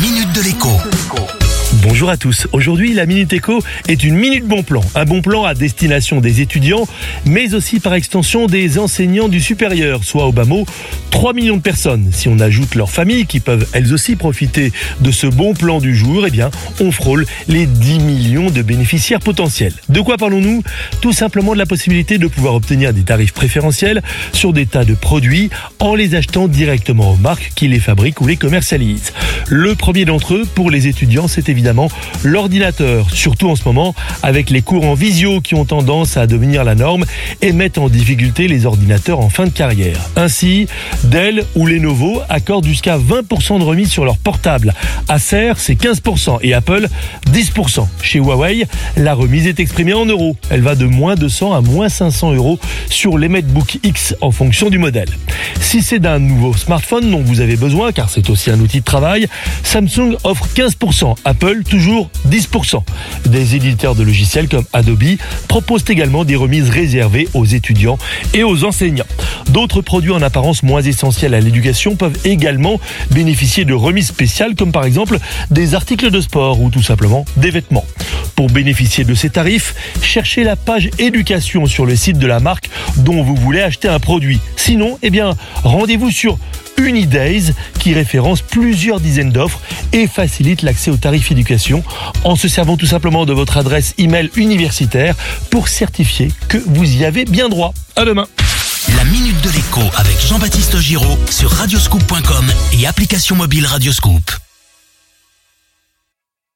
minute de l'écho. Bonjour à tous. Aujourd'hui, la Minute Éco est une minute bon plan. Un bon plan à destination des étudiants, mais aussi par extension des enseignants du supérieur, soit au bas mot 3 millions de personnes. Si on ajoute leurs familles qui peuvent elles aussi profiter de ce bon plan du jour, eh bien, on frôle les 10 millions de bénéficiaires potentiels. De quoi parlons-nous? Tout simplement de la possibilité de pouvoir obtenir des tarifs préférentiels sur des tas de produits en les achetant directement aux marques qui les fabriquent ou les commercialisent. Le premier d'entre eux, pour les étudiants, c'est évidemment l'ordinateur, surtout en ce moment avec les cours en visio qui ont tendance à devenir la norme et mettent en difficulté les ordinateurs en fin de carrière. Ainsi, Dell ou Lenovo accordent jusqu'à 20% de remise sur leur portable. Acer, c'est 15% et Apple, 10%. Chez Huawei, la remise est exprimée en euros. Elle va de moins 200 à moins 500 euros sur les MacBook X en fonction du modèle. Si c'est d'un nouveau smartphone dont vous avez besoin, car c'est aussi un outil de travail, Samsung offre 15%, Apple toujours 10%. Des éditeurs de logiciels comme Adobe proposent également des remises réservées aux étudiants et aux enseignants. D'autres produits en apparence moins essentiels à l'éducation peuvent également bénéficier de remises spéciales comme par exemple des articles de sport ou tout simplement des vêtements. Pour bénéficier de ces tarifs, cherchez la page éducation sur le site de la marque dont vous voulez acheter un produit. Sinon, eh rendez-vous sur Unidays qui référence plusieurs dizaines d'offres et facilite l'accès aux tarifs éducation en se servant tout simplement de votre adresse email universitaire pour certifier que vous y avez bien droit. À demain. La minute de l'écho avec Jean-Baptiste Giraud sur radioscoop.com et application mobile Radioscoop.